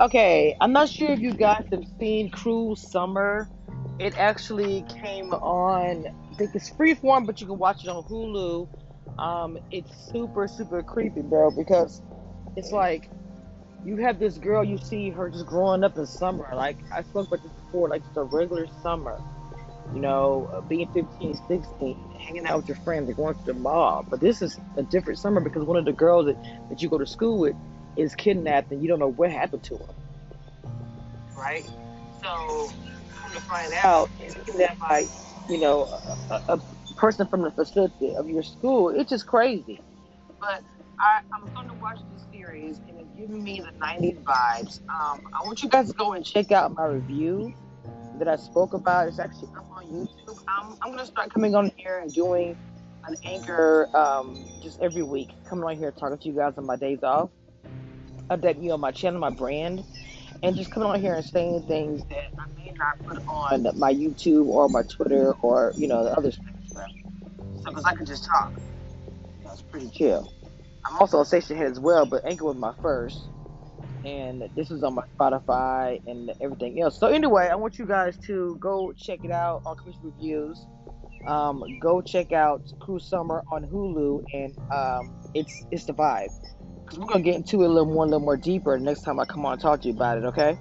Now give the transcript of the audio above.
Okay, I'm not sure if you guys have seen Cruel Summer. It actually came on, I think it's freeform, but you can watch it on Hulu. Um, it's super, super creepy, bro, because it's like you have this girl, you see her just growing up in summer. Like, I spoke about this before, like just a regular summer, you know, uh, being 15, 16, hanging out with your friends going to the mall. But this is a different summer because one of the girls that, that you go to school with is kidnapped and you don't know what happened to him. right? So, come to find out, it's kidnapped by, you know, a, a, person from the facility of your school. It's just crazy. But I, I'm going to watch this series and it's giving me the 90s vibes. Um, I want you guys to go and check out my review that I spoke about. It's actually up on YouTube. Um, I'm going to start coming on here and doing an anchor um, just every week, coming on here talking to you guys on my days off update you on my channel, my brand, and just coming on here and saying things that I may not put on my YouTube or my Twitter or you know the other stuff. So because I can just talk, that's pretty chill. I'm also a Stationhead as well, but Anchor was my first, and this is on my Spotify and everything else. So anyway, I want you guys to go check it out on Commission Reviews. Um, go check out Cruel Summer on Hulu, and um, it's it's the vibe because we're gonna get into it a little more, a little more deeper next time I come on and talk to you about it. Okay.